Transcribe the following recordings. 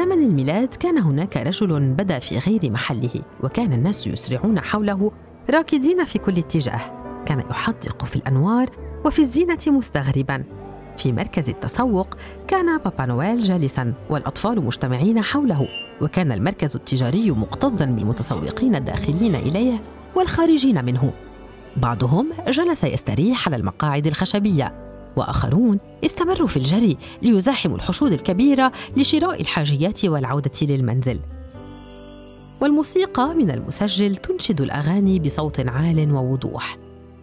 زمن الميلاد كان هناك رجل بدا في غير محله وكان الناس يسرعون حوله راكدين في كل اتجاه. كان يحدق في الأنوار وفي الزينة مستغربا. في مركز التسوق كان بابا نويل جالسا والأطفال مجتمعين حوله وكان المركز التجاري مكتظا بالمتسوقين الداخلين إليه والخارجين منه. بعضهم جلس يستريح على المقاعد الخشبية. وآخرون استمروا في الجري ليزاحموا الحشود الكبيرة لشراء الحاجيات والعودة للمنزل. والموسيقى من المسجل تنشد الأغاني بصوت عال ووضوح.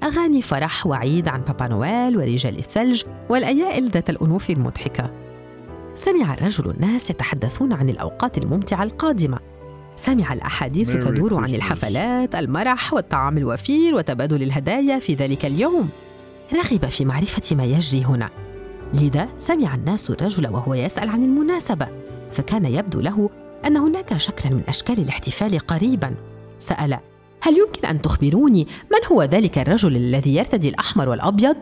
أغاني فرح وعيد عن بابا نويل ورجال الثلج والأيائل ذات الأنوف المضحكة. سمع الرجل الناس يتحدثون عن الأوقات الممتعة القادمة. سمع الأحاديث تدور عن الحفلات المرح والطعام الوفير وتبادل الهدايا في ذلك اليوم. رغب في معرفة ما يجري هنا. لذا سمع الناس الرجل وهو يسأل عن المناسبة فكان يبدو له أن هناك شكلا من أشكال الاحتفال قريبا. سأل هل يمكن أن تخبروني من هو ذلك الرجل الذي يرتدي الأحمر والأبيض؟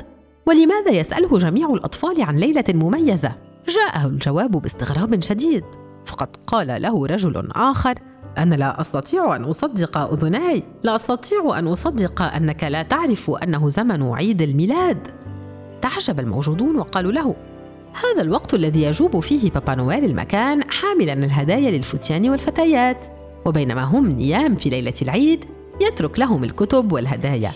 ولماذا يسأله جميع الأطفال عن ليلة مميزة؟ جاءه الجواب باستغراب شديد فقد قال له رجل آخر أنا لا أستطيع أن أصدق أذناي. لا أستطيع أن أصدق أنك لا تعرف أنه زمن عيد الميلاد. تعجب الموجودون وقالوا له هذا الوقت الذي يجوب فيه بابا نويل المكان حاملا الهدايا للفتيان والفتيات وبينما هم نيام في ليلة العيد يترك لهم الكتب والهدايا.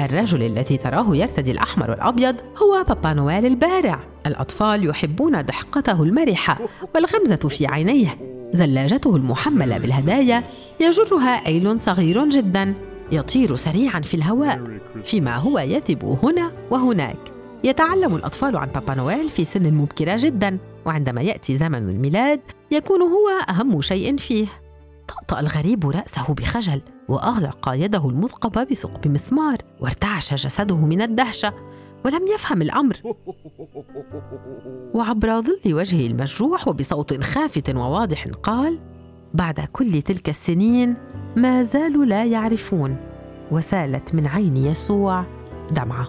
الرجل الذي تراه يرتدي الأحمر والأبيض هو بابا نويل البارع. الأطفال يحبون ضحكته المرحة والغمزة في عينيه. زلاجته المحملة بالهدايا يجرها أيل صغير جدا يطير سريعا في الهواء فيما هو يثب هنا وهناك. يتعلم الأطفال عن بابا نويل في سن مبكرة جدا وعندما يأتي زمن الميلاد يكون هو أهم شيء فيه. طأطأ الغريب رأسه بخجل وأغلق يده المثقبة بثقب مسمار وارتعش جسده من الدهشة ولم يفهم الأمر. وعبر ظل وجهه المجروح وبصوت خافت وواضح قال بعد كل تلك السنين ما زالوا لا يعرفون. وسالت من عين يسوع دمعة.